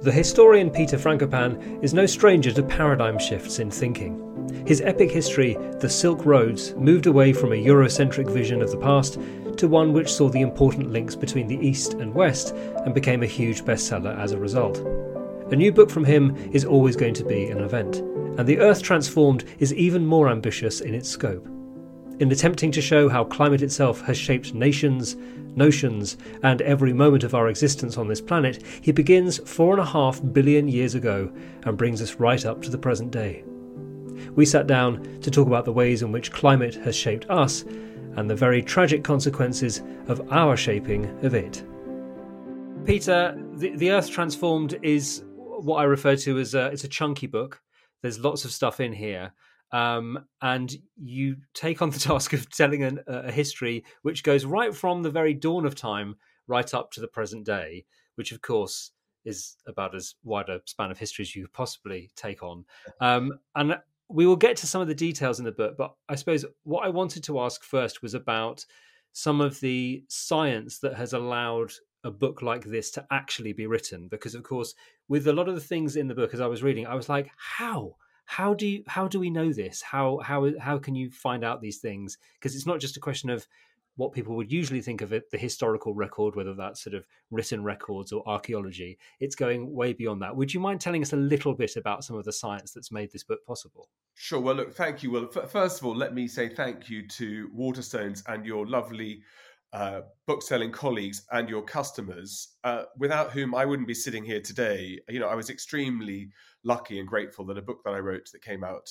The historian Peter Frankopan is no stranger to paradigm shifts in thinking. His epic history, The Silk Roads, moved away from a Eurocentric vision of the past to one which saw the important links between the East and West and became a huge bestseller as a result. A new book from him is always going to be an event, and The Earth Transformed is even more ambitious in its scope. In attempting to show how climate itself has shaped nations, notions, and every moment of our existence on this planet, he begins four and a half billion years ago and brings us right up to the present day. We sat down to talk about the ways in which climate has shaped us and the very tragic consequences of our shaping of it. Peter, the, the Earth Transformed is what I refer to as a, it's a chunky book. There's lots of stuff in here. Um, and you take on the task of telling an, a history which goes right from the very dawn of time right up to the present day, which of course is about as wide a span of history as you could possibly take on. Um, and we will get to some of the details in the book, but I suppose what I wanted to ask first was about some of the science that has allowed a book like this to actually be written. Because, of course, with a lot of the things in the book as I was reading, I was like, how? How do you how do we know this? How how how can you find out these things? Because it's not just a question of what people would usually think of it the historical record whether that's sort of written records or archaeology. It's going way beyond that. Would you mind telling us a little bit about some of the science that's made this book possible? Sure. Well look thank you. Well f- first of all let me say thank you to waterstones and your lovely uh, book selling colleagues and your customers, uh, without whom I wouldn't be sitting here today. You know, I was extremely lucky and grateful that a book that I wrote that came out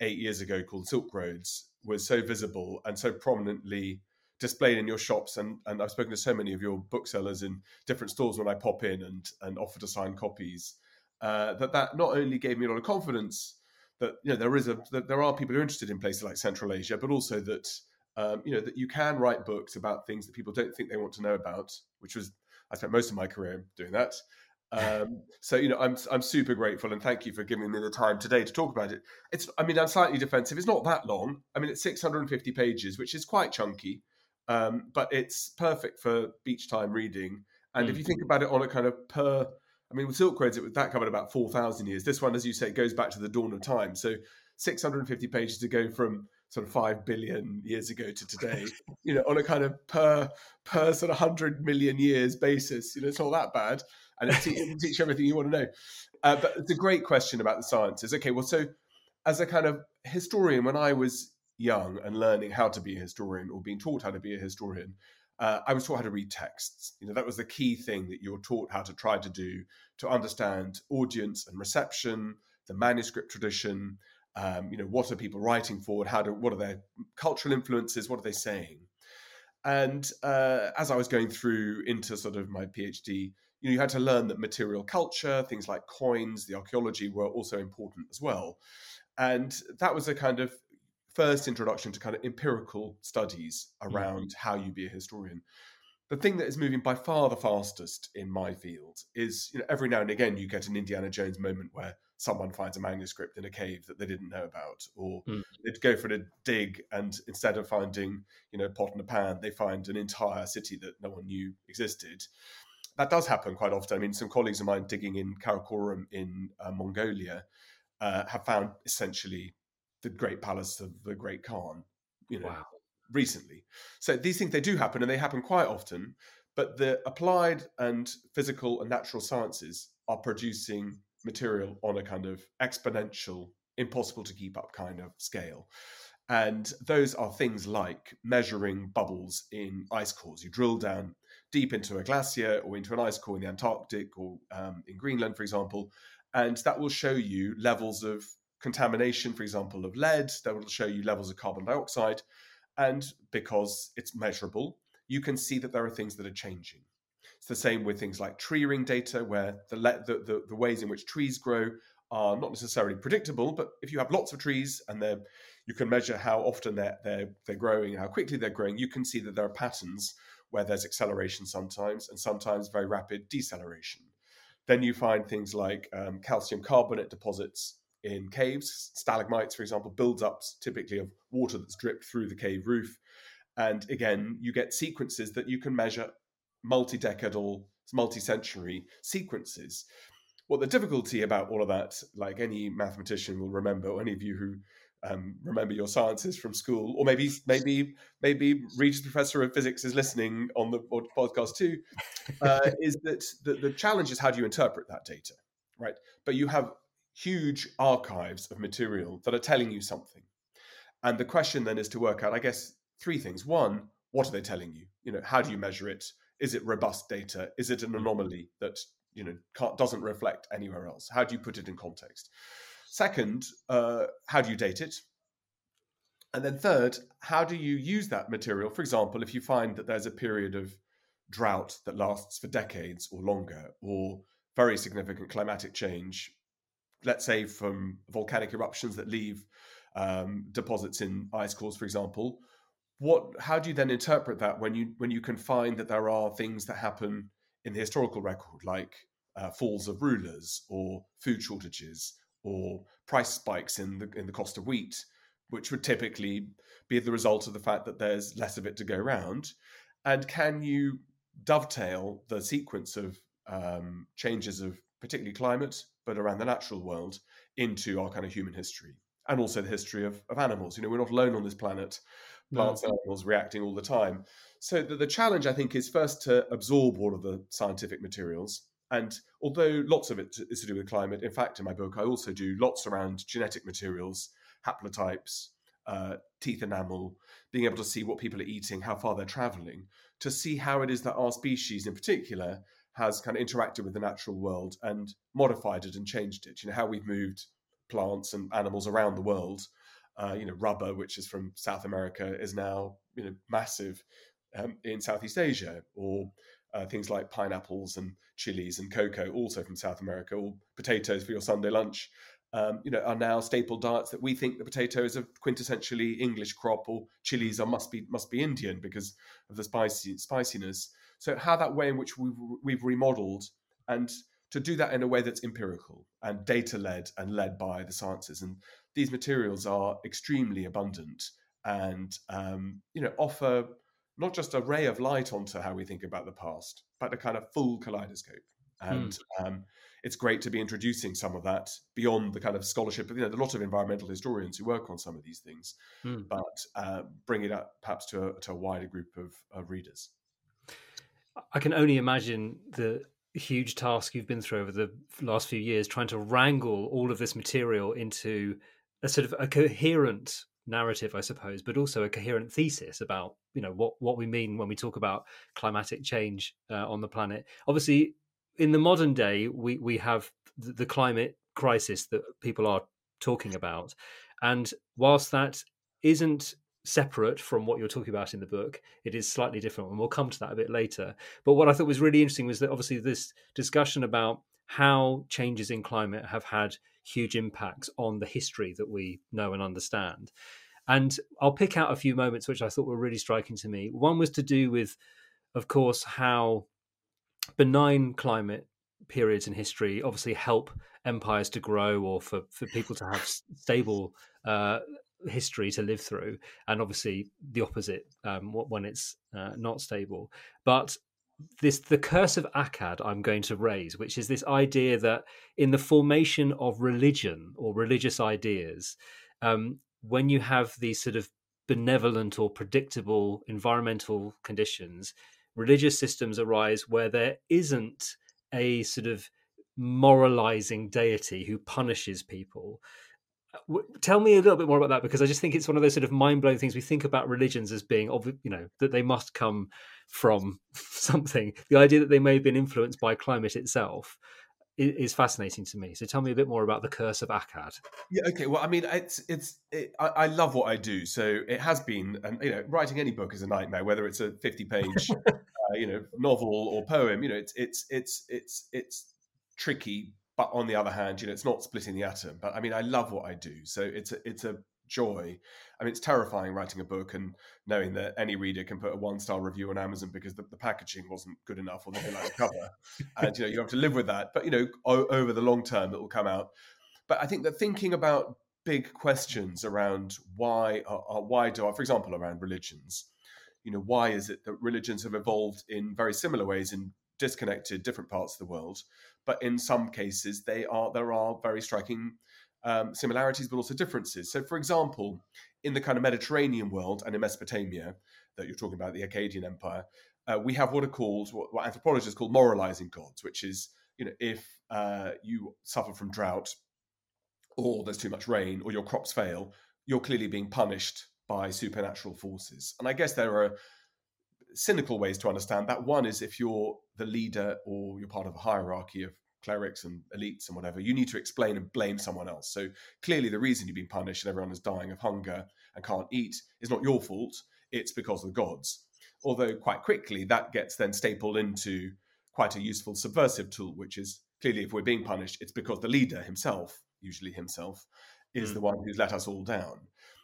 eight years ago called Silk Roads was so visible and so prominently displayed in your shops. And, and I've spoken to so many of your booksellers in different stores when I pop in and, and offer to sign copies. Uh, that that not only gave me a lot of confidence that you know there is a that there are people who are interested in places like Central Asia, but also that um, you know that you can write books about things that people don't think they want to know about, which was I spent most of my career doing that. Um, so you know, I'm I'm super grateful and thank you for giving me the time today to talk about it. It's I mean I'm slightly defensive. It's not that long. I mean it's 650 pages, which is quite chunky, um, but it's perfect for beach time reading. And mm. if you think about it on a kind of per, I mean with Silk Roads, it that covered about 4,000 years. This one, as you say, goes back to the dawn of time. So 650 pages to go from sort of five billion years ago to today, you know, on a kind of per per sort of hundred million years basis. You know, it's all that bad, and it, te- it teach everything you want to know. Uh, but it's a great question about the sciences. Okay, well, so as a kind of historian, when I was young and learning how to be a historian or being taught how to be a historian, uh, I was taught how to read texts. You know, that was the key thing that you're taught how to try to do to understand audience and reception, the manuscript tradition, um, you know, what are people writing for? How do what are their cultural influences? What are they saying? And uh, as I was going through into sort of my PhD, you know, you had to learn that material culture, things like coins, the archaeology were also important as well. And that was a kind of first introduction to kind of empirical studies mm-hmm. around mm-hmm. how you be a historian. The thing that is moving by far the fastest in my field is, you know, every now and again you get an Indiana Jones moment where someone finds a manuscript in a cave that they didn't know about, or mm. they'd go for a dig and instead of finding, you know, pot and a pan, they find an entire city that no one knew existed. That does happen quite often. I mean, some colleagues of mine digging in Karakorum in uh, Mongolia uh, have found essentially the great palace of the great Khan, you know, wow. recently. So these things they do happen, and they happen quite often. But the applied and physical and natural sciences are producing material on a kind of exponential, impossible to keep up kind of scale. And those are things like measuring bubbles in ice cores. You drill down deep into a glacier or into an ice core in the Antarctic or um, in Greenland, for example, and that will show you levels of contamination, for example, of lead. That will show you levels of carbon dioxide. And because it's measurable, you can see that there are things that are changing. It's the same with things like tree ring data, where the, the, the, the ways in which trees grow are not necessarily predictable, but if you have lots of trees and they're you can measure how often they're, they're, they're growing, how quickly they're growing, you can see that there are patterns where there's acceleration sometimes and sometimes very rapid deceleration. Then you find things like um, calcium carbonate deposits in caves. Stalagmites, for example, builds up typically of water that's dripped through the cave roof. And again, you get sequences that you can measure multi-decadal, multi-century sequences. what the difficulty about all of that, like any mathematician will remember, or any of you who um, remember your sciences from school, or maybe maybe maybe Regis Professor of Physics is listening on the podcast too, uh, is that the, the challenge is how do you interpret that data, right? But you have huge archives of material that are telling you something, and the question then is to work out, I guess, three things. One, what are they telling you? You know, how do you measure it? Is it robust data? Is it an anomaly that you know doesn't reflect anywhere else? How do you put it in context? Second, uh, how do you date it? And then third, how do you use that material? For example, if you find that there's a period of drought that lasts for decades or longer, or very significant climatic change, let's say from volcanic eruptions that leave um, deposits in ice cores, for example, what how do you then interpret that when you when you can find that there are things that happen in the historical record like uh, falls of rulers or food shortages or price spikes in the in the cost of wheat, which would typically be the result of the fact that there's less of it to go around. And can you dovetail the sequence of um, changes of particularly climate, but around the natural world, into our kind of human history and also the history of, of animals? You know, we're not alone on this planet. Plants and animals reacting all the time. So the, the challenge, I think, is first to absorb all of the scientific materials and although lots of it is to do with climate, in fact, in my book, I also do lots around genetic materials, haplotypes, uh, teeth enamel, being able to see what people are eating, how far they're traveling, to see how it is that our species in particular has kind of interacted with the natural world and modified it and changed it. You know, how we've moved plants and animals around the world. Uh, you know, rubber, which is from South America, is now you know massive um, in Southeast Asia, or uh, things like pineapples and chilies and cocoa, also from South America, or potatoes for your Sunday lunch, um, you know, are now staple diets that we think the potato is a quintessentially English crop, or chilies are must be must be Indian because of the spicy spiciness. So how that way in which we've we've remodeled and to do that in a way that's empirical and data led and led by the sciences. And these materials are extremely abundant and um, you know offer not just a ray of light onto how we think about the past, but a kind of full kaleidoscope. And hmm. um, it's great to be introducing some of that beyond the kind of scholarship. You know, a lot of environmental historians who work on some of these things, hmm. but uh, bring it up perhaps to a, to a wider group of, of readers. I can only imagine the huge task you've been through over the last few years trying to wrangle all of this material into a sort of a coherent narrative, I suppose, but also a coherent thesis about you know what what we mean when we talk about climatic change uh, on the planet. Obviously, in the modern day, we we have the, the climate crisis that people are talking about, and whilst that isn't separate from what you're talking about in the book. It is slightly different, and we'll come to that a bit later. But what I thought was really interesting was that obviously this discussion about how changes in climate have had huge impacts on the history that we know and understand. And I'll pick out a few moments which I thought were really striking to me. One was to do with, of course, how benign climate periods in history obviously help empires to grow or for, for people to have stable uh, history to live through, and obviously the opposite um, when it's uh, not stable. But this the curse of Akkad I'm going to raise, which is this idea that in the formation of religion or religious ideas, um, when you have these sort of benevolent or predictable environmental conditions, religious systems arise where there isn't a sort of moralizing deity who punishes people. Tell me a little bit more about that because I just think it's one of those sort of mind blowing things. We think about religions as being, you know, that they must come from something. The idea that they may have been influenced by climate itself is fascinating to me. So tell me a bit more about the curse of Akkad. Yeah. Okay. Well, I mean, it's it's it, I, I, love what I do. So it has been, and you know, writing any book is a nightmare, whether it's a fifty-page, uh, you know, novel or poem. You know, it's it's it's it's it's tricky, but on the other hand, you know, it's not splitting the atom. But I mean, I love what I do. So it's a it's a joy. I mean, it's terrifying writing a book and knowing that any reader can put a one star review on Amazon because the, the, packaging wasn't good enough or they like the cover, and you know you have to live with that. But you know, o- over the long term, it will come out. But I think that thinking about big questions around why, uh, why do I, for example, around religions, you know, why is it that religions have evolved in very similar ways in disconnected different parts of the world, but in some cases they are there are very striking um, similarities, but also differences. So, for example, in the kind of Mediterranean world and in Mesopotamia that you're talking about, the Akkadian Empire, uh, we have what are called what, what, anthropologists call moralizing gods, which is you know if uh, you suffer from drought or there's too much rain or your crops fail, you're clearly being punished by supernatural forces. And I guess there are cynical ways to understand that. One is if you're the leader or you're part of a hierarchy of clerics and elites and whatever, you need to explain and blame someone else. So clearly, the reason you've been punished and everyone is dying of hunger and can't eat is not your fault. It's because of the gods. Although, quite quickly, that gets then stapled into quite a useful subversive tool, which is clearly if we're being punished, it's because the leader himself, usually himself, is mm. the one who's let us all down.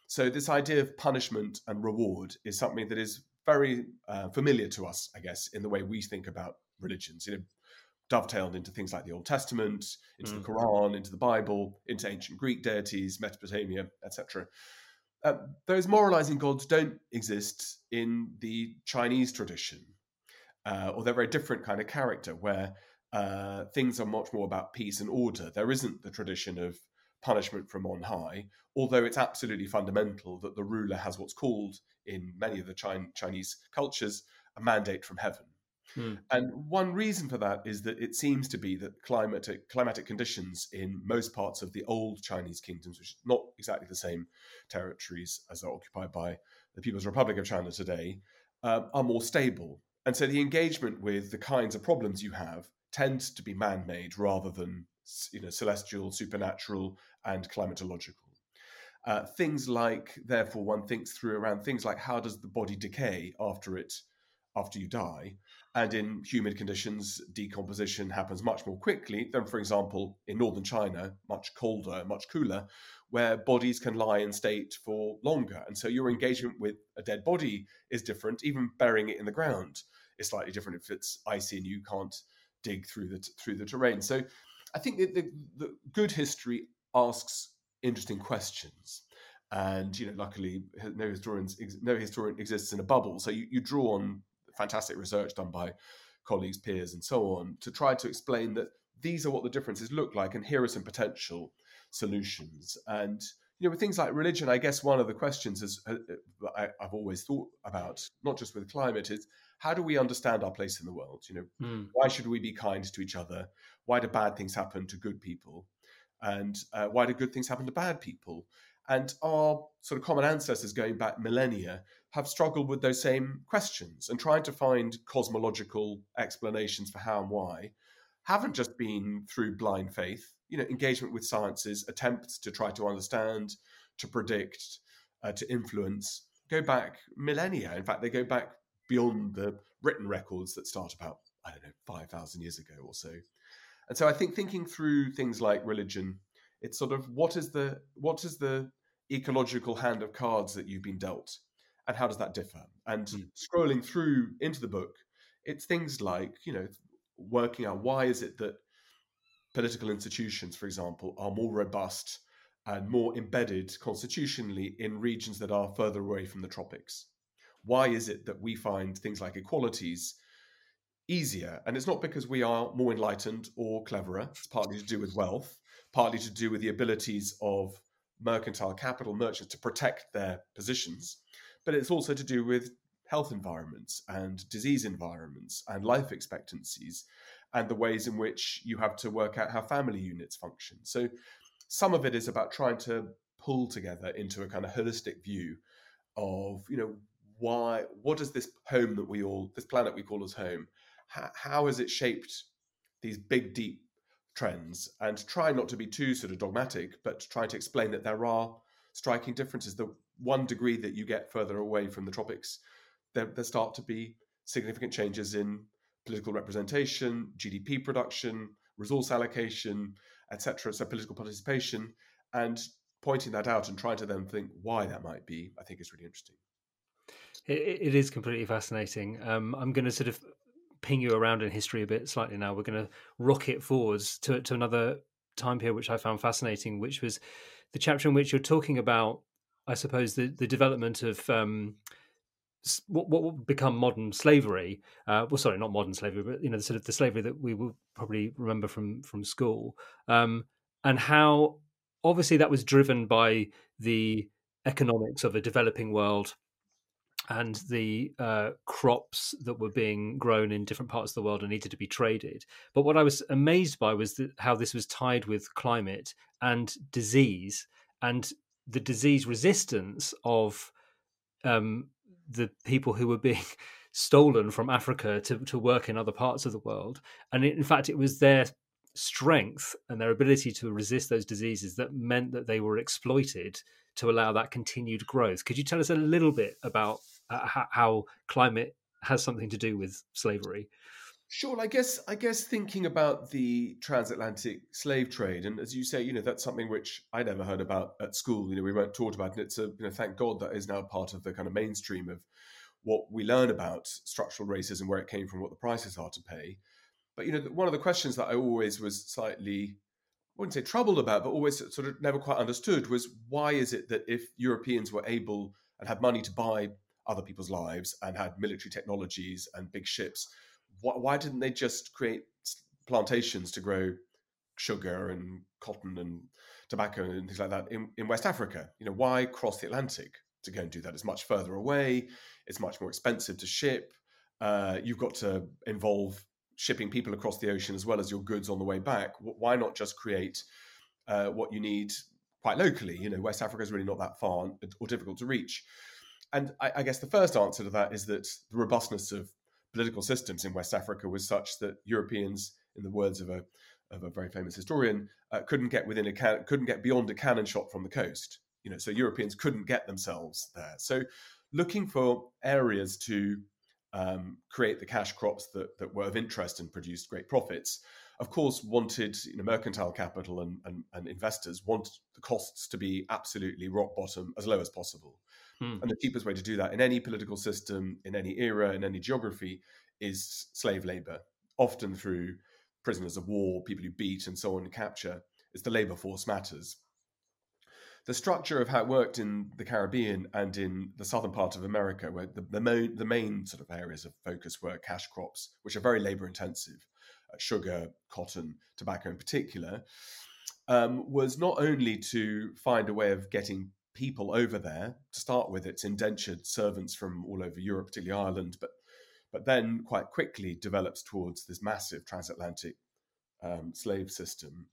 So, this idea of punishment and reward is something that is very uh, familiar to us, I guess, in the way we think about religions. You know, dovetailed into things like the Old Testament, into mm. the Quran, into the Bible, into ancient Greek deities, Mesopotamia, etc. Uh, those moralizing gods don't exist in the Chinese tradition, uh, or they're a very different kind of character where uh, things are much more about peace and order. There isn't the tradition of punishment from on high, although it's absolutely fundamental that the ruler has what's called in many of the Chinese cultures a mandate from heaven. Hmm. And one reason for that is that it seems to be that climatic climatic conditions in most parts of the old Chinese kingdoms, which are not exactly the same territories as are occupied by the People's Republic of China today, uh, are more stable. And so the engagement with the kinds of problems you have tends to be man-made rather than you know celestial, supernatural, and climatological. Uh, things like, therefore, one thinks through around things like how does the body decay after it after you die. And in humid conditions, decomposition happens much more quickly than, for example, in northern China, much colder, much cooler, where bodies can lie in state for longer. And so your engagement with a dead body is different. Even burying it in the ground is slightly different if it's icy and you can't dig through the through the terrain. So I think the, the, the good history asks interesting questions and you know luckily no historians no historian exists in a bubble so you, you draw on fantastic research done by colleagues, peers, and so on to try to explain that these are what the differences look like, and here are some potential solutions. And you know, with things like religion, I guess one of the questions is uh, uh I, have always thought about, not just with climate, is how do we understand our place in the world? You know, mm. why should we be kind to each other? Why do bad things happen to good people? And uh, why do good things happen to bad people? And our sort of common ancestors going back millennia have struggled with those same questions and trying to find cosmological explanations for how and why haven't just been through blind faith, you know, engagement with sciences, attempts to try to understand, to predict, uh, to influence, go back millennia. In fact, they go back beyond the written records that start about, I don't know, 5,000 years ago or so. And so I think thinking through things like religion, it's sort of what is the what is the ecological hand of cards that you've been dealt and how does that differ and mm. scrolling through into the book it's things like you know working out why is it that political institutions for example are more robust and more embedded constitutionally in regions that are further away from the tropics why is it that we find things like equalities easier and it's not because we are more enlightened or cleverer it's partly to do with wealth partly to do with the abilities of mercantile capital merchants to protect their positions, but it's also to do with health environments and disease environments and life expectancies and the ways in which you have to work out how family units function. So some of it is about trying to pull together into a kind of holistic view of, you know, why, what does this home that we all, this planet we call as home, how, how has it shaped these big, deep trends and try not to be too sort of dogmatic, but try to explain that there are striking differences. The one degree that you get further away from the tropics, there, there start to be significant changes in political representation, GDP production, resource allocation, etc. So political participation, and pointing that out and trying to then think why that might be, I think is really interesting. It, it is completely fascinating. Um, I'm going to sort of ping you around in history a bit slightly now. We're going to rocket forwards to, to another time period, which I found fascinating, which was the chapter in which you're talking about, I suppose, the, the development of um, what, what would become modern slavery. Uh, well, sorry, not modern slavery, but you know, the sort of the slavery that we will probably remember from from school, um, and how obviously that was driven by the economics of a developing world and the uh, crops that were being grown in different parts of the world and needed to be traded. But what I was amazed by was how this was tied with climate and disease and the disease resistance of um, the people who were being stolen from Africa to, to work in other parts of the world. And in fact, it was their strength and their ability to resist those diseases that meant that they were exploited to allow that continued growth. Could you tell us a little bit about uh, how, climate has something to do with slavery? Sure. I guess I guess thinking about the transatlantic slave trade, and as you say, you know that's something which I never heard about at school. You know, we weren't taught about, and it's a you know thank God that is now part of the kind of mainstream of what we learn about structural racism, where it came from, what the prices are to pay. But you know, one of the questions that I always was slightly, I wouldn't say troubled about, but always sort of never quite understood was why is it that if Europeans were able and had money to buy other people's lives and had military technologies and big ships why, why didn't they just create plantations to grow sugar and cotton and tobacco and things like that in, in West Africa? You know, why cross the Atlantic to go and do that? It's much further away. It's much more expensive to ship. Uh, you've got to involve shipping people across the ocean as well as your goods on the way back. Why not just create uh, what you need quite locally? You know, West Africa is really not that far or difficult to reach. And I, I guess the first answer to that is that the robustness of political systems in West Africa was such that Europeans, in the words of a of a very famous historian, uh, couldn't get within a can- couldn't get beyond a cannon shot from the coast. You know, so Europeans couldn't get themselves there. So, looking for areas to um, create the cash crops that that were of interest and produced great profits, of course, wanted you know, mercantile capital and, and, and investors want the costs to be absolutely rock bottom as low as possible. Hmm. And the cheapest way to do that in any political system, in any era, in any geography, is slave labor, often through prisoners of war, people who beat, and so on, and capture. It's the labor force matters. The structure of how it worked in the Caribbean and in the southern part of America, where the, the, mo- the main sort of areas of focus were cash crops, which are very labor intensive, uh, sugar, cotton, tobacco in particular, um, was not only to find a way of getting people over there. To start with, it's indentured servants from all over Europe, particularly Ireland, but but then quite quickly develops towards this massive transatlantic um, slave system.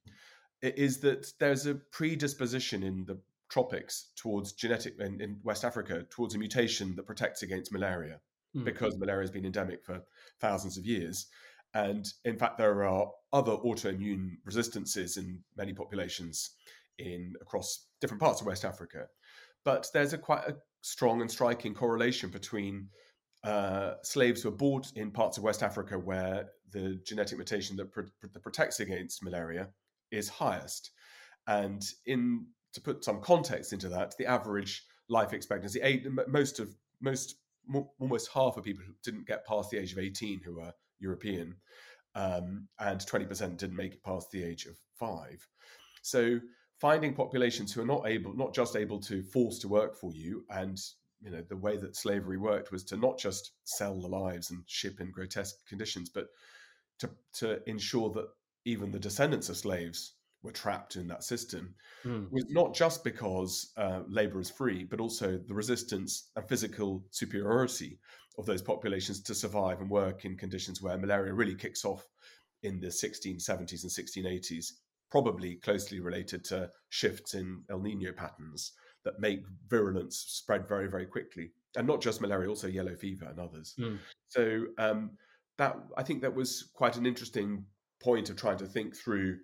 It is that there's a predisposition in the tropics towards genetic in, in West Africa towards a mutation that protects against malaria mm. because malaria has been endemic for thousands of years. And in fact, there are other autoimmune resistances in many populations in across different parts of West Africa. But there's a quite a strong and striking correlation between uh, slaves who are bought in parts of West Africa where the genetic mutation that, that protects against malaria is highest. And in to put some context into that, the average life expectancy, eight, most of most almost half of people didn't get past the age of 18 who are European, um, and 20% didn't make it past the age of five. So finding populations who are not able, not just able to force to work for you, and you know the way that slavery worked was to not just sell the lives and ship in grotesque conditions, but to to ensure that even the descendants of slaves were trapped in that system mm. was not just because uh, labor is free, but also the resistance and physical superiority of those populations to survive and work in conditions where malaria really kicks off in the 1670s and 1680s probably closely related to shifts in El Nino patterns that make virulence spread very, very quickly. And not just malaria, also yellow fever and others. Mm. So um, that I think that was quite an interesting point of trying to think through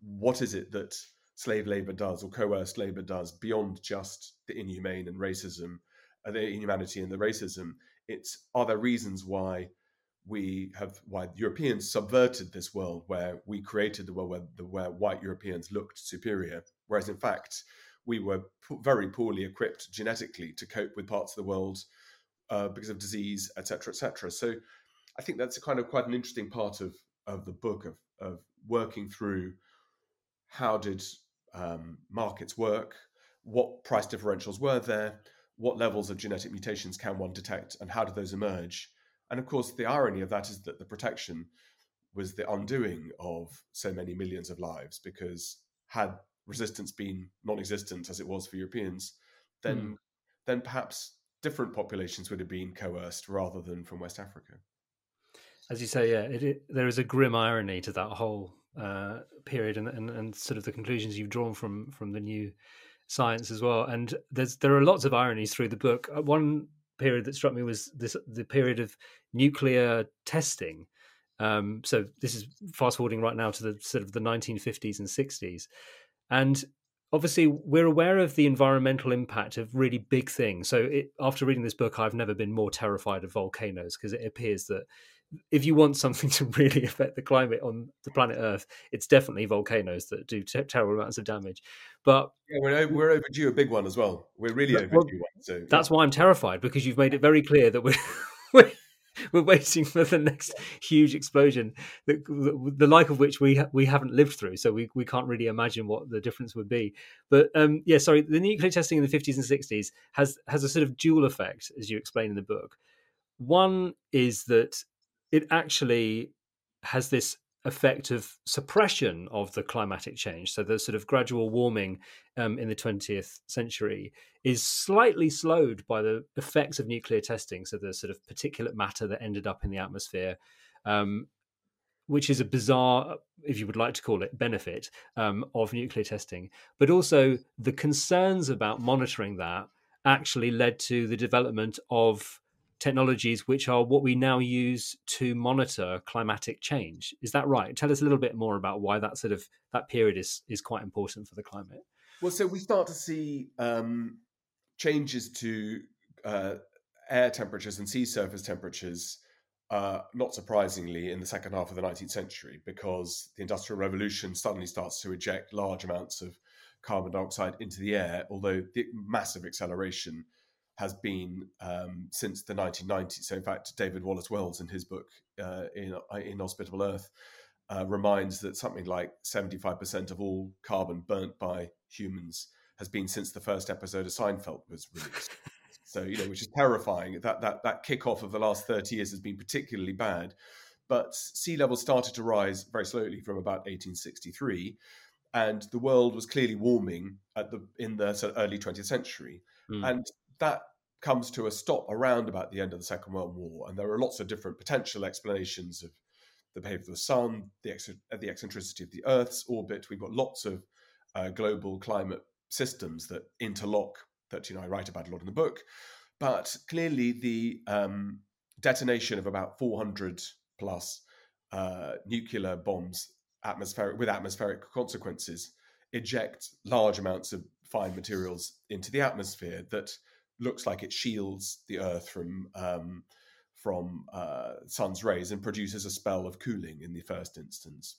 what is it that slave labor does or coerced labor does beyond just the inhumane and racism, uh, the inhumanity and the racism. It's are there reasons why we have why Europeans subverted this world where we created the world where, the, where white Europeans looked superior, whereas in fact we were very poorly equipped genetically to cope with parts of the world uh, because of disease, etc., etc. So I think that's kind of quite an interesting part of of the book of of working through how did um, markets work, what price differentials were there, what levels of genetic mutations can one detect and how do those emerge? And of course, the irony of that is that the protection was the undoing of so many millions of lives because had resistance been non-existent as it was for Europeans, then mm. then perhaps different populations would have been coerced rather than from West Africa. As you say, yeah, it, it, there is a grim irony to that whole uh, period and, and, and sort of the conclusions you've drawn from from the new science as well. And there's there are lots of ironies through the book. Uh, one period that struck me was this the period of nuclear testing. Um, so this is fast forwarding right now to the sort of the 1950s and 60s, and obviously we're aware of the environmental impact of really big things. So it, after reading this book, I've never been more terrified of volcanoes because it appears that if you want something to really affect the climate on the planet Earth, it's definitely volcanoes that do terrible amounts of damage. But yeah, we're, we're overdue a big one as well. We're really overdue well, one. So that's why I'm terrified because you've made it very clear that we're. we're we're waiting for the next huge explosion, the, the, the, like of which we ha- we haven't lived through, so we, we can't really imagine what the difference would be. But um, yeah, sorry, the nuclear testing in the 50s and 60s has has a sort of dual effect, as you explain in the book. One is that it actually has this effect of suppression of the climatic change. So the sort of gradual warming um, in the 20th century is slightly slowed by the effects of nuclear testing. So the sort of particulate matter that ended up in the atmosphere. Um, which is a bizarre, if you would like to call it, benefit um, of nuclear testing. But also, the concerns about monitoring that actually led to the development of technologies which are what we now use to monitor climatic change. Is that right? Tell us a little bit more about why that sort of that period is is quite important for the climate. Well, so we start to see um, changes to uh, air temperatures and sea surface temperatures. Uh, not surprisingly, in the second half of the 19th century, because the Industrial Revolution suddenly starts to eject large amounts of carbon dioxide into the air, although the massive acceleration has been um, since the 1990s. So, in fact, David Wallace Wells, in his book uh, in Inhospitable Earth, uh, reminds that something like 75% of all carbon burnt by humans has been since the first episode of Seinfeld was released. so, you know, which is terrifying. That that that kickoff of the last 30 years has been particularly bad. But sea levels started to rise very slowly from about 1863, and the world was clearly warming at the in the early 20th century. Mm. And that comes to a stop around about the end of the Second World War, and there are lots of different potential explanations of the behavior of the sun, the, ex- the eccentricity of the Earth's orbit. We've got lots of uh, global climate systems that interlock that you know I write about a lot in the book, but clearly the um, detonation of about 400 plus uh, nuclear bombs atmospheric with atmospheric consequences eject large amounts of fine materials into the atmosphere that looks like it shields the Earth from um, from uh, sun's rays and produces a spell of cooling in the first instance.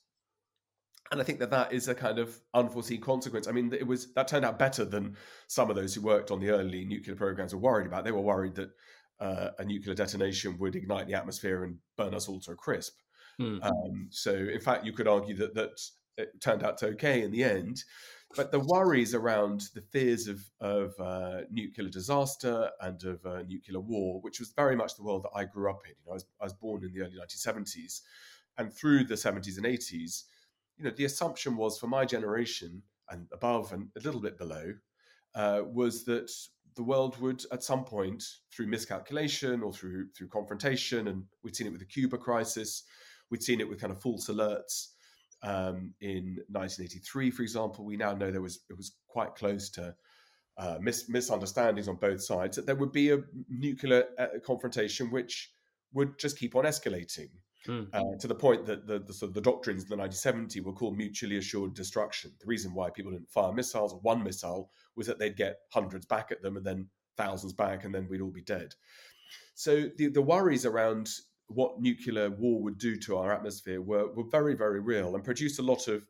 And I think that that is a kind of unforeseen consequence. I mean, it was that turned out better than some of those who worked on the early nuclear programs were worried about. They were worried that uh, a nuclear detonation would ignite the atmosphere and burn us all to a crisp. Mm. Um, so, in fact, you could argue that that it turned out okay in the end but the worries around the fears of, of uh, nuclear disaster and of uh, nuclear war, which was very much the world that I grew up in. You know, I was, I was born in the early 1970s, and through the 70s and 80s, you know, the assumption was for my generation and above and a little bit below, uh, was that the world would, at some point, through miscalculation or through through confrontation, and we'd seen it with the Cuba crisis, we'd seen it with kind of false alerts um, in 1983, for example, we now know there was it was quite close to uh, mis- misunderstandings on both sides. That there would be a nuclear uh, confrontation which would just keep on escalating mm. uh, to the point that the, the, sort of the doctrines in the 1970 were called mutually assured destruction. The reason why people didn't fire missiles or one missile was that they'd get hundreds back at them and then thousands back, and then we'd all be dead. So the, the worries around what nuclear war would do to our atmosphere were, were very, very real and produced a lot of,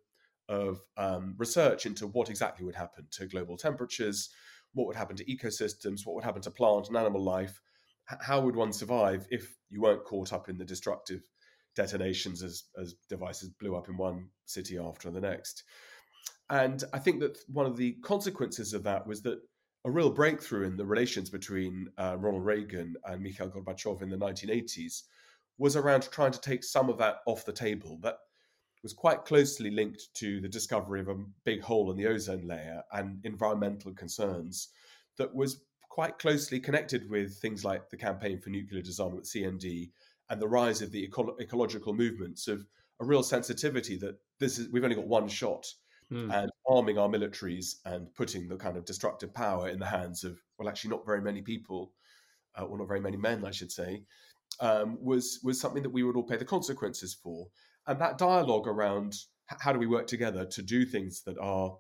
of um, research into what exactly would happen to global temperatures, what would happen to ecosystems, what would happen to plant and animal life. How would one survive if you weren't caught up in the destructive detonations as, as devices blew up in one city after the next? And I think that one of the consequences of that was that a real breakthrough in the relations between uh, Ronald Reagan and Mikhail Gorbachev in the 1980s was around trying to take some of that off the table. That was quite closely linked to the discovery of a big hole in the ozone layer and environmental concerns that was quite closely connected with things like the campaign for nuclear disarmament, CND, and the rise of the eco- ecological movements of a real sensitivity that this is we've only got one shot mm. and arming our militaries and putting the kind of destructive power in the hands of well actually not very many people uh, well not very many men i should say um, was was something that we would all pay the consequences for. And that dialogue around how do we work together to do things that are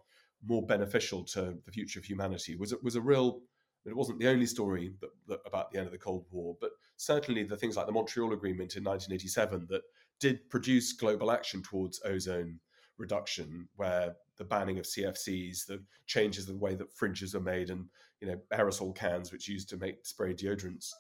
more beneficial to the future of humanity was was a real it wasn't the only story that, that, about the end of the Cold War, but certainly the things like the Montreal Agreement in 1987 that did produce global action towards ozone reduction, where the banning of CFCs, the changes in the way that fridges are made, and you know aerosol cans which used to make spray deodorants,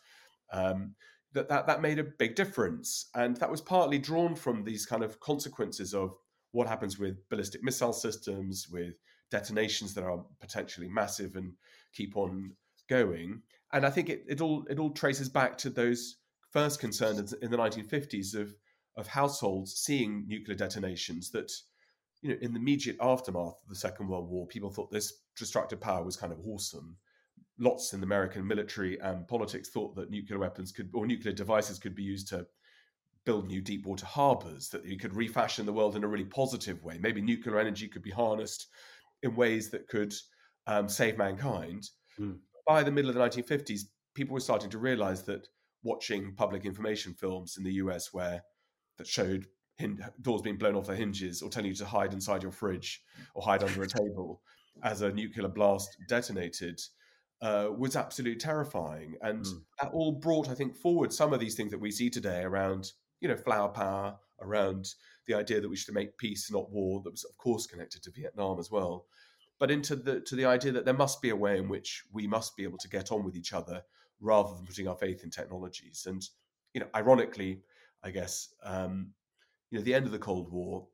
um, that, that that made a big difference, and that was partly drawn from these kind of consequences of what happens with ballistic missile systems, with detonations that are potentially massive and keep on going. And I think it, it all it all traces back to those first concerns in the 1950s of of households seeing nuclear detonations that you know in the immediate aftermath of the second world war people thought this destructive power was kind of awesome lots in the american military and politics thought that nuclear weapons could or nuclear devices could be used to build new deep water harbors that you could refashion the world in a really positive way maybe nuclear energy could be harnessed in ways that could um, save mankind mm. by the middle of the 1950s people were starting to realize that watching public information films in the us where that showed hin- doors being blown off their hinges or telling you to hide inside your fridge or hide under a table as a nuclear blast detonated uh, was absolutely terrifying. And mm. that all brought, I think, forward some of these things that we see today around, you know, flower power, around the idea that we should make peace, not war. That was, of course, connected to Vietnam as well. But into the to the idea that there must be a way in which we must be able to get on with each other rather than putting our faith in technologies. And you know, ironically, I guess, um, you know, the end of the Cold War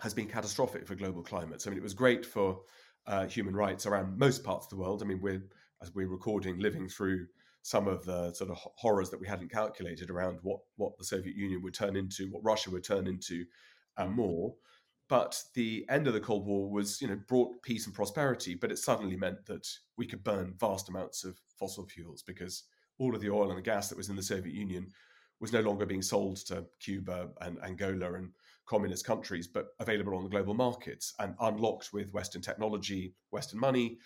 has been catastrophic for global climates. I mean, it was great for uh, human rights around most parts of the world. I mean, we're as we're recording, living through some of the sort of horrors that we hadn't calculated around what what the Soviet Union would turn into, what Russia would turn into, and more. But the end of the Cold War was, you know, brought peace and prosperity, but it suddenly meant that we could burn vast amounts of fossil fuels because all of the oil and the gas that was in the Soviet Union was no longer being sold to Cuba and Angola and communist countries, but available on the global markets and unlocked with Western technology, Western money.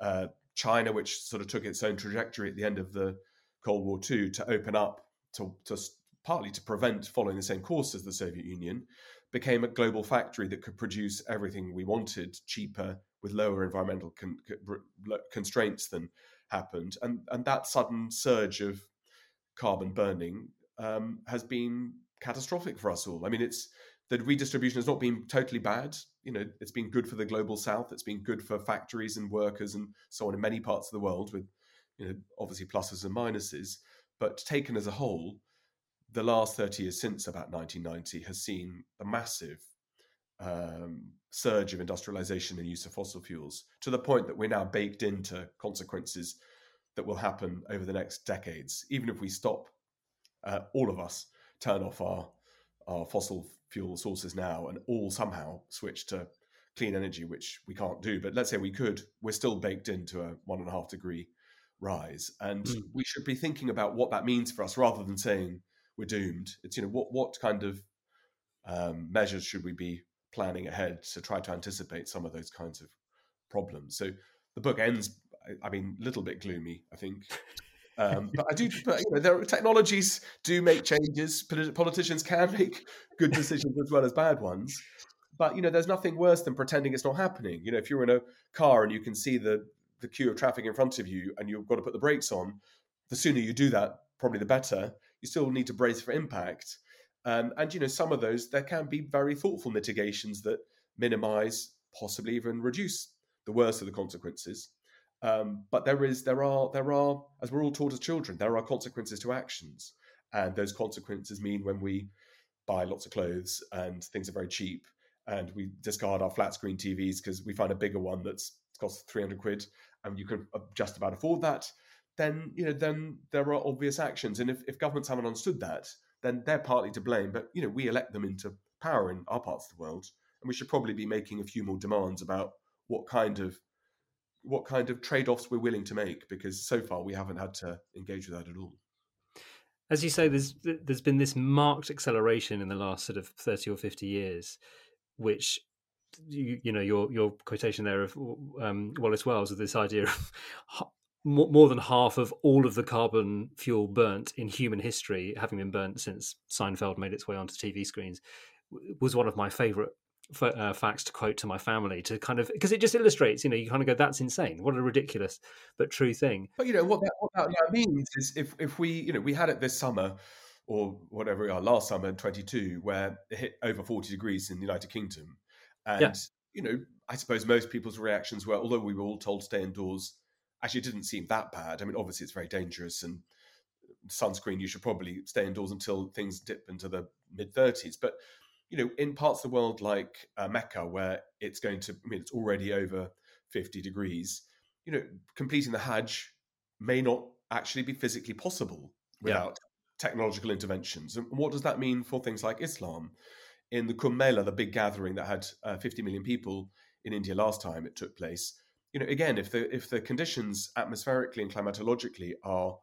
Uh, China, which sort of took its own trajectory at the end of the Cold War II to open up to, to partly to prevent following the same course as the Soviet Union, became a global factory that could produce everything we wanted cheaper with lower environmental con- constraints than happened. And, and that sudden surge of carbon burning um, has been catastrophic for us all. I mean, it's the redistribution has not been totally bad. You know, it's been good for the global south. It's been good for factories and workers and so on in many parts of the world, with you know obviously pluses and minuses. But taken as a whole, the last thirty years since about 1990 has seen a massive um, surge of industrialization and use of fossil fuels to the point that we're now baked into consequences that will happen over the next decades, even if we stop uh, all of us turn off our our fossil fuel sources now and all somehow switch to clean energy, which we can't do. But let's say we could, we're still baked into a one and a half degree rise, and mm. we should be thinking about what that means for us rather than saying we're doomed. It's you know what what kind of um, measures should we be planning ahead to try to anticipate some of those kinds of problems. So the book ends, I mean, a little bit gloomy, I think. Um, but I do, but you know, there are, technologies do make changes. Politicians can make good decisions as well as bad ones. But you know, there's nothing worse than pretending it's not happening. You know, if you're in a car and you can see the the queue of traffic in front of you and you've got to put the brakes on, the sooner you do that, probably the better. You still need to brace for impact. Um, and you know, some of those there can be very thoughtful mitigations that minimise, possibly even reduce the worst of the consequences. Um, but there is, there are, there are, as we're all taught as children, there are consequences to actions, and those consequences mean when we buy lots of clothes and things are very cheap, and we discard our flat screen TVs because we find a bigger one that's costs 300 quid and you can uh, just about afford that, then you know then there are obvious actions. And if, if governments haven't understood that, then they're partly to blame. But you know we elect them into power in our parts of the world, and we should probably be making a few more demands about what kind of what kind of trade-offs we're willing to make because so far we haven't had to engage with that at all. As you say there's there's been this marked acceleration in the last sort of 30 or 50 years which you, you know your your quotation there of um, Wallace Wells of this idea of more than half of all of the carbon fuel burnt in human history having been burnt since Seinfeld made its way onto TV screens was one of my favorite uh, facts to quote to my family to kind of because it just illustrates you know you kind of go that's insane. What a ridiculous but true thing. But you know what that, what that means is if if we you know we had it this summer or whatever we are last summer 22 where it hit over 40 degrees in the united kingdom and yeah. you know i suppose most people's reactions were although we were all told to stay indoors actually it didn't seem that bad. I mean obviously it's very dangerous and sunscreen you should probably stay indoors until things dip into the mid 30s but you know, in parts of the world like uh, Mecca, where it's going to, I mean, it's already over 50 degrees, you know, completing the Hajj may not actually be physically possible without yeah. technological interventions. And what does that mean for things like Islam? In the Kumbh Mela, the big gathering that had uh, 50 million people in India last time it took place, you know, again, if the if the conditions atmospherically and climatologically are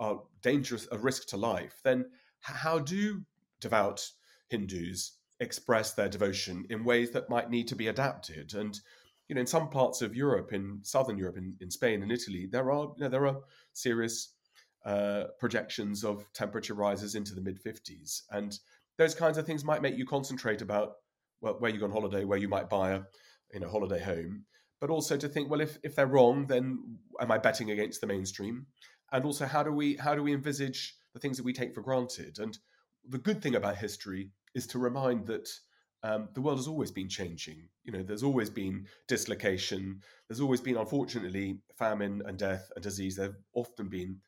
are dangerous, a risk to life, then how do devout Hindus express their devotion in ways that might need to be adapted. And you know, in some parts of Europe, in southern Europe, in, in Spain and Italy, there are you know, there are serious uh, projections of temperature rises into the mid 50s, and those kinds of things might make you concentrate about well, where you go on holiday, where you might buy a you know holiday home, but also to think, well, if if they're wrong, then am I betting against the mainstream? And also, how do we how do we envisage the things that we take for granted? And the good thing about history is to remind that um, the world has always been changing. You know, there's always been dislocation. There's always been, unfortunately, famine and death and disease. There've often been,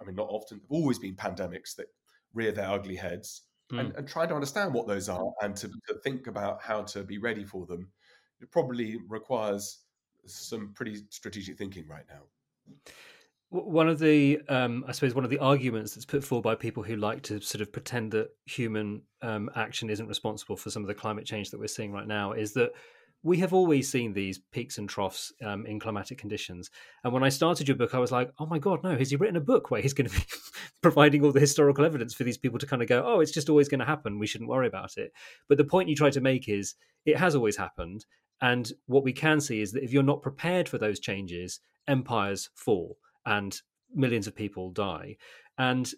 I mean, not often, there've always been pandemics that rear their ugly heads. Mm. And, and trying to understand what those are and to, to think about how to be ready for them, it probably requires some pretty strategic thinking right now. One of the, um, I suppose, one of the arguments that's put forward by people who like to sort of pretend that human um, action isn't responsible for some of the climate change that we're seeing right now is that we have always seen these peaks and troughs um, in climatic conditions. And when I started your book, I was like, oh my God, no, has he written a book where he's going to be providing all the historical evidence for these people to kind of go, oh, it's just always going to happen. We shouldn't worry about it. But the point you try to make is it has always happened. And what we can see is that if you're not prepared for those changes, empires fall and millions of people die. And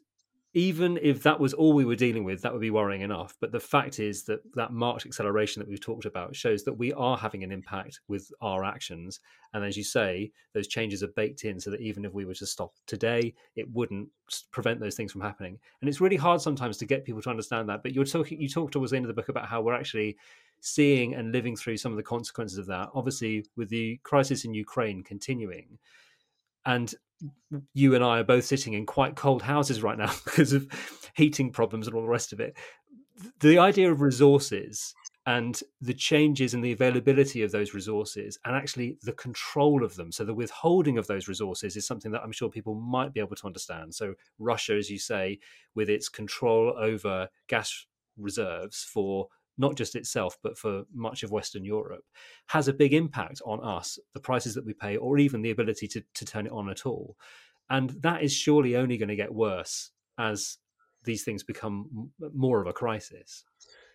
even if that was all we were dealing with, that would be worrying enough. But the fact is that that marked acceleration that we've talked about shows that we are having an impact with our actions. And as you say, those changes are baked in so that even if we were to stop today, it wouldn't prevent those things from happening. And it's really hard sometimes to get people to understand that. But you're talking, you talked towards the end of the book about how we're actually seeing and living through some of the consequences of that. Obviously, with the crisis in Ukraine continuing, and you and I are both sitting in quite cold houses right now because of heating problems and all the rest of it. The idea of resources and the changes in the availability of those resources and actually the control of them. So, the withholding of those resources is something that I'm sure people might be able to understand. So, Russia, as you say, with its control over gas reserves for not just itself, but for much of Western Europe, has a big impact on us, the prices that we pay, or even the ability to, to turn it on at all. And that is surely only going to get worse as these things become more of a crisis.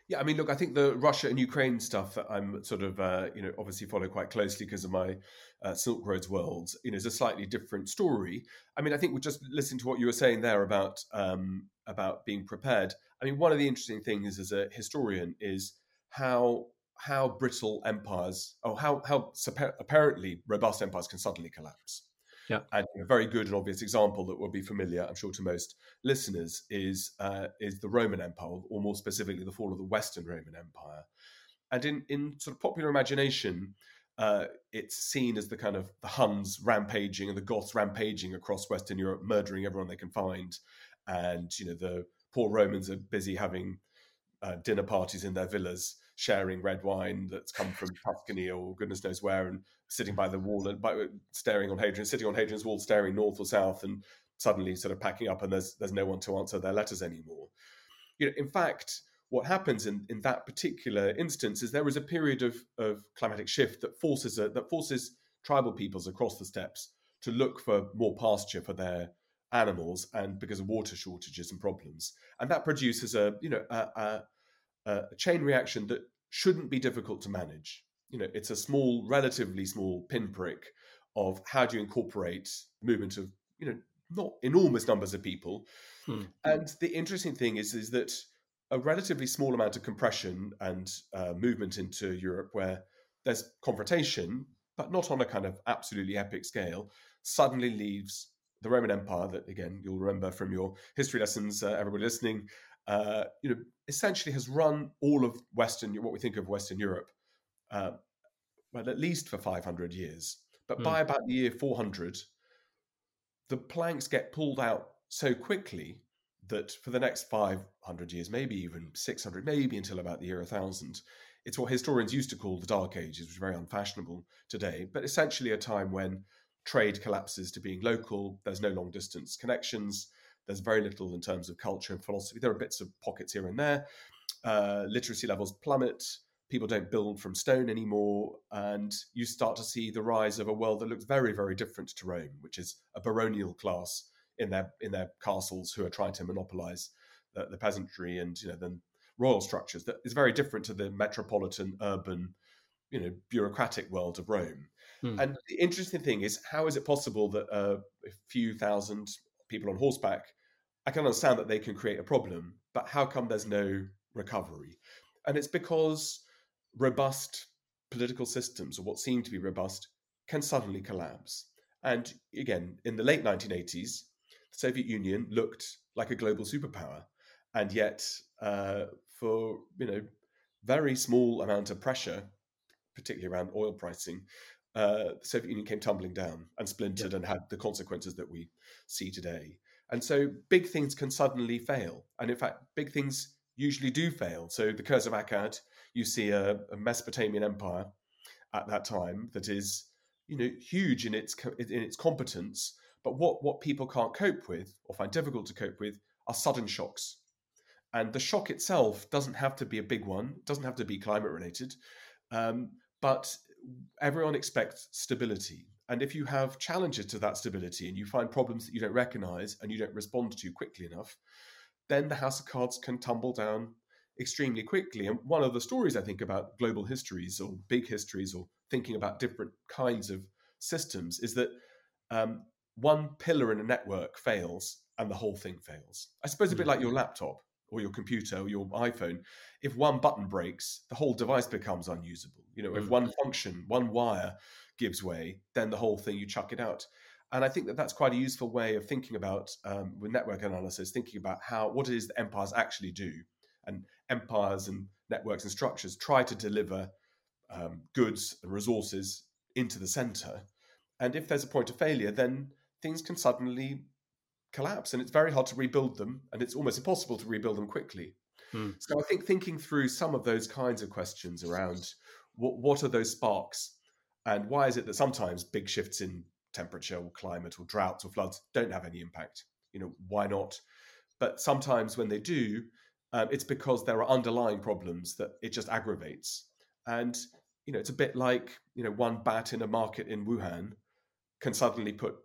Yeah, I mean, look, I think the Russia and Ukraine stuff that I'm sort of, uh, you know, obviously follow quite closely because of my uh, Silk Roads world, you know, is a slightly different story. I mean, I think we just listen to what you were saying there about um, about being prepared. I mean, one of the interesting things as a historian is how how brittle empires, or how how apparently robust empires can suddenly collapse. Yeah, and a very good and obvious example that will be familiar, I'm sure, to most listeners is uh, is the Roman Empire, or more specifically, the fall of the Western Roman Empire. And in in sort of popular imagination, uh, it's seen as the kind of the Huns rampaging and the Goths rampaging across Western Europe, murdering everyone they can find, and you know the poor Romans are busy having uh, dinner parties in their villas sharing red wine that's come from Tuscany or goodness knows where, and sitting by the wall and by, staring on Hadrian, sitting on Hadrian's wall, staring north or south, and suddenly sort of packing up, and there's there's no one to answer their letters anymore. You know, in fact, what happens in, in that particular instance is there is a period of, of climatic shift that forces a, that forces tribal peoples across the steppes to look for more pasture for their animals and because of water shortages and problems. And that produces a you know a, a, a chain reaction that shouldn't be difficult to manage. You know it's a small relatively small pinprick of how do you incorporate movement of you know not enormous numbers of people. Hmm. and the interesting thing is is that a relatively small amount of compression and uh, movement into Europe where there's confrontation, but not on a kind of absolutely epic scale, suddenly leaves the Roman Empire that, again, you'll remember from your history lessons, uh, everybody listening, uh, you know, essentially has run all of Western, what we think of Western Europe, uh, well, at least for 500 years. But mm. by about the year 400, the planks get pulled out so quickly that for the next 500 years, maybe even 600, maybe until about the year 1000, it's what historians used to call the Dark Ages, which is very unfashionable today, but essentially a time when trade collapses to being local, there's no long distance connections, there's very little in terms of culture and philosophy. There are bits of pockets here and there. Uh, literacy levels plummet, people don't build from stone anymore, and you start to see the rise of a world that looks very, very different to Rome, which is a baronial class in their in their castles who are trying to monopolize the, the peasantry and you know then royal structures that is very different to the metropolitan urban you know bureaucratic world of Rome. Hmm. And the interesting thing is how is it possible that uh, a few thousand people on horseback I can understand that they can create a problem, but how come there's no recovery? And it's because robust political systems, or what seem to be robust, can suddenly collapse. And again, in the late 1980s, the Soviet Union looked like a global superpower, and yet uh, for you know very small amount of pressure, particularly around oil pricing, uh, the Soviet Union came tumbling down and splintered yeah. and had the consequences that we see today. And so big things can suddenly fail, and in fact, big things usually do fail. So the Curse of Akkad, you see a, a Mesopotamian empire at that time that is you know huge in its in its competence but what, what people can't cope with or find difficult to cope with are sudden shocks. And the shock itself doesn't have to be a big one, it doesn't have to be climate related, um, but everyone expects stability. And if you have challenges to that stability and you find problems that you don't recognize and you don't respond to quickly enough, then the house of cards can tumble down extremely quickly. And one of the stories I think about global histories or big histories or thinking about different kinds of systems is that um, one pillar in a network fails and the whole thing fails. I suppose a bit like your mm. laptop or your computer or your iPhone. If one button breaks, the whole device becomes unusable. You know, if one mm. function, one wire gives way, then the whole thing you chuck it out. And I think that that's quite a useful way of thinking about um, with network analysis, thinking about how what it is that empires actually do, and empires and networks and structures try to deliver um, goods and resources into the center. And if there's a point of failure, then things can suddenly collapse and it's very hard to rebuild them and it's almost impossible to rebuild them quickly. Hmm. So I think thinking through some of those kinds of questions around what, what are those sparks and why is it that sometimes big shifts in temperature or climate or droughts or floods don't have any impact? You know, why not? But sometimes when they do, um, it's because there are underlying problems that it just aggravates. And, you know, it's a bit like, you know, one bat in a market in Wuhan can suddenly put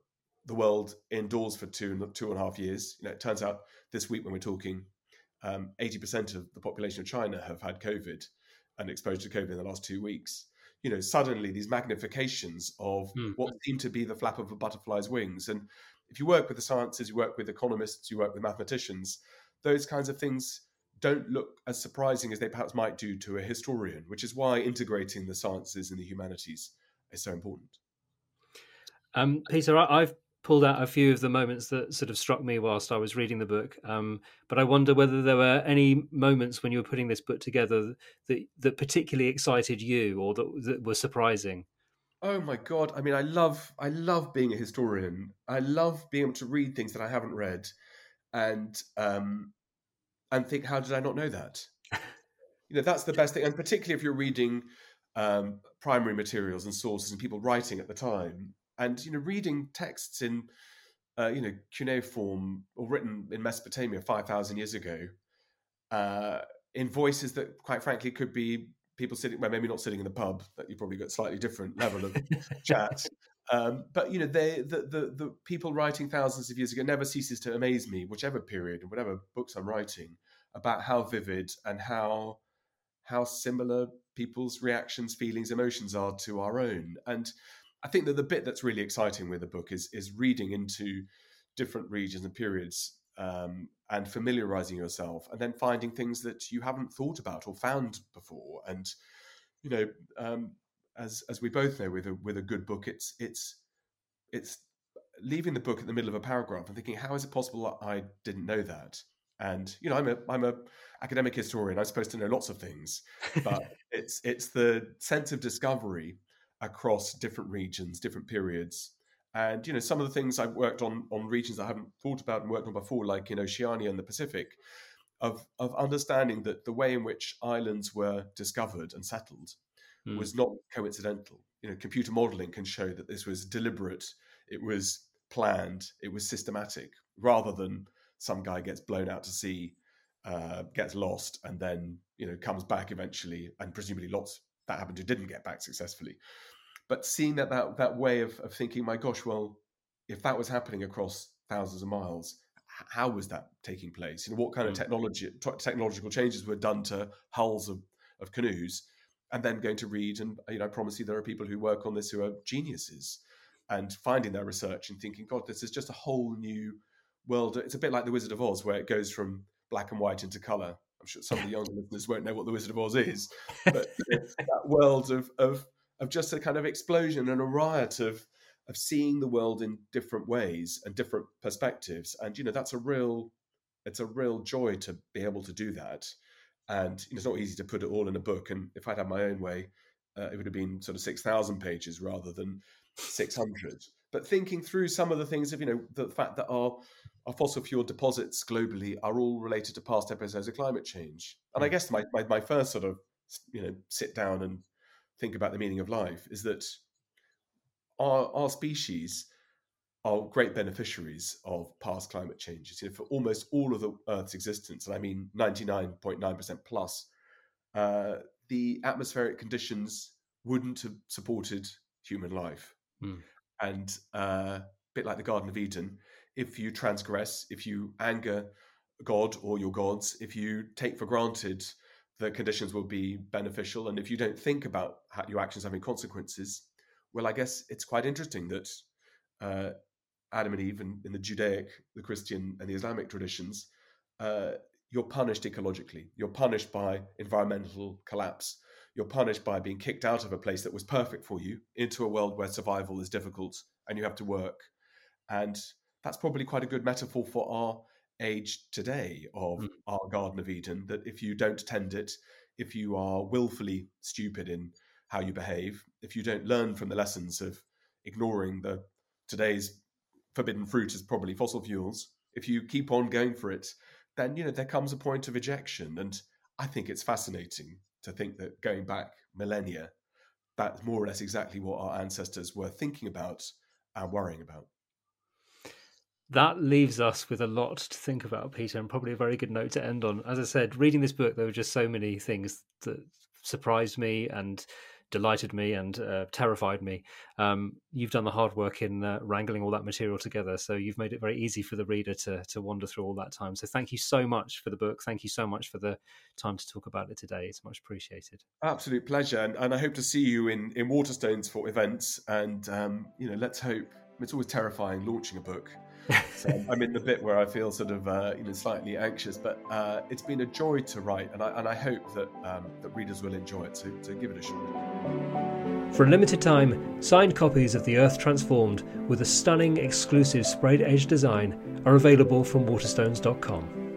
the world indoors for two and two and a half years. You know, it turns out this week when we're talking, um, eighty percent of the population of China have had COVID and exposed to COVID in the last two weeks. You know, suddenly these magnifications of mm. what seem to be the flap of a butterfly's wings. And if you work with the sciences, you work with economists, you work with mathematicians, those kinds of things don't look as surprising as they perhaps might do to a historian, which is why integrating the sciences and the humanities is so important. Um, Peter, I've pulled out a few of the moments that sort of struck me whilst I was reading the book. Um, but I wonder whether there were any moments when you were putting this book together that that particularly excited you or that, that were surprising. Oh my god! I mean, I love I love being a historian. I love being able to read things that I haven't read, and um, and think, how did I not know that? you know that's the best thing, and particularly if you're reading um, primary materials and sources and people writing at the time, and you know reading texts in uh, you know cuneiform or written in Mesopotamia five thousand years ago, uh, in voices that quite frankly could be people sitting, well, maybe not sitting in the pub, that you probably got slightly different level of chat. Um, but you know, they the, the the people writing thousands of years ago never ceases to amaze me, whichever period and whatever books I'm writing, about how vivid and how how similar people's reactions, feelings, emotions are to our own. And I think that the bit that's really exciting with the book is is reading into different regions and periods um, and familiarizing yourself, and then finding things that you haven't thought about or found before. And you know, um, as as we both know, with a with a good book, it's it's it's leaving the book at the middle of a paragraph and thinking, how is it possible that I didn't know that? And you know, I'm a I'm a academic historian. I'm supposed to know lots of things, but it's it's the sense of discovery across different regions, different periods. And you know, some of the things I've worked on on regions I haven't thought about and worked on before, like in Oceania and the Pacific, of of understanding that the way in which islands were discovered and settled mm. was not coincidental. You know, computer modeling can show that this was deliberate, it was planned, it was systematic, rather than some guy gets blown out to sea, uh, gets lost, and then you know comes back eventually, and presumably lots that happened who didn't get back successfully. But seeing that that that way of, of thinking, my gosh, well, if that was happening across thousands of miles, how was that taking place? You know, what kind of hmm. technology t- technological changes were done to hulls of, of canoes? And then going to read, and you know, I promise you, there are people who work on this who are geniuses, and finding their research and thinking, God, this is just a whole new world. It's a bit like the Wizard of Oz, where it goes from black and white into color. Sure some of the younger listeners won't know what the Wizard of Oz is, but that world of of of just a kind of explosion and a riot of of seeing the world in different ways and different perspectives. And you know, that's a real it's a real joy to be able to do that. And you know, it's not easy to put it all in a book. And if I'd had my own way, uh, it would have been sort of six thousand pages rather than six hundred. But thinking through some of the things of you know the fact that our our fossil fuel deposits globally are all related to past episodes of climate change. And I mm. guess my, my, my first sort of you know sit down and think about the meaning of life is that our, our species are great beneficiaries of past climate changes. You know, for almost all of the Earth's existence, and I mean 99.9% plus, uh, the atmospheric conditions wouldn't have supported human life. Mm. And uh, a bit like the Garden of Eden, if you transgress, if you anger God or your gods, if you take for granted the conditions will be beneficial. And if you don't think about your actions having consequences, well, I guess it's quite interesting that uh, Adam and Eve, in, in, the Judaic, the Christian, and the Islamic traditions, uh, you're punished ecologically. You're punished by environmental collapse. You're punished by being kicked out of a place that was perfect for you into a world where survival is difficult and you have to work. And that's probably quite a good metaphor for our age today of mm. our Garden of Eden that if you don't tend it, if you are willfully stupid in how you behave, if you don't learn from the lessons of ignoring the today's forbidden fruit is probably fossil fuels, if you keep on going for it, then you know there comes a point of ejection. And I think it's fascinating to think that going back millennia, that's more or less exactly what our ancestors were thinking about and worrying about that leaves us with a lot to think about, Peter, and probably a very good note to end on. As I said, reading this book, there were just so many things that surprised me and delighted me and uh, terrified me. Um, you've done the hard work in uh, wrangling all that material together, so you've made it very easy for the reader to to wander through all that time. So thank you so much for the book. Thank you so much for the time to talk about it today. It's much appreciated. Absolute pleasure, and, and I hope to see you in in Waterstones for events. And um, you know, let's hope. It's always terrifying launching a book so I'm in the bit where I feel sort of uh, you know slightly anxious, but uh, it's been a joy to write, and I, and I hope that um, that readers will enjoy it. So, so give it a shot. For a limited time, signed copies of The Earth Transformed with a stunning exclusive sprayed edge design are available from Waterstones.com.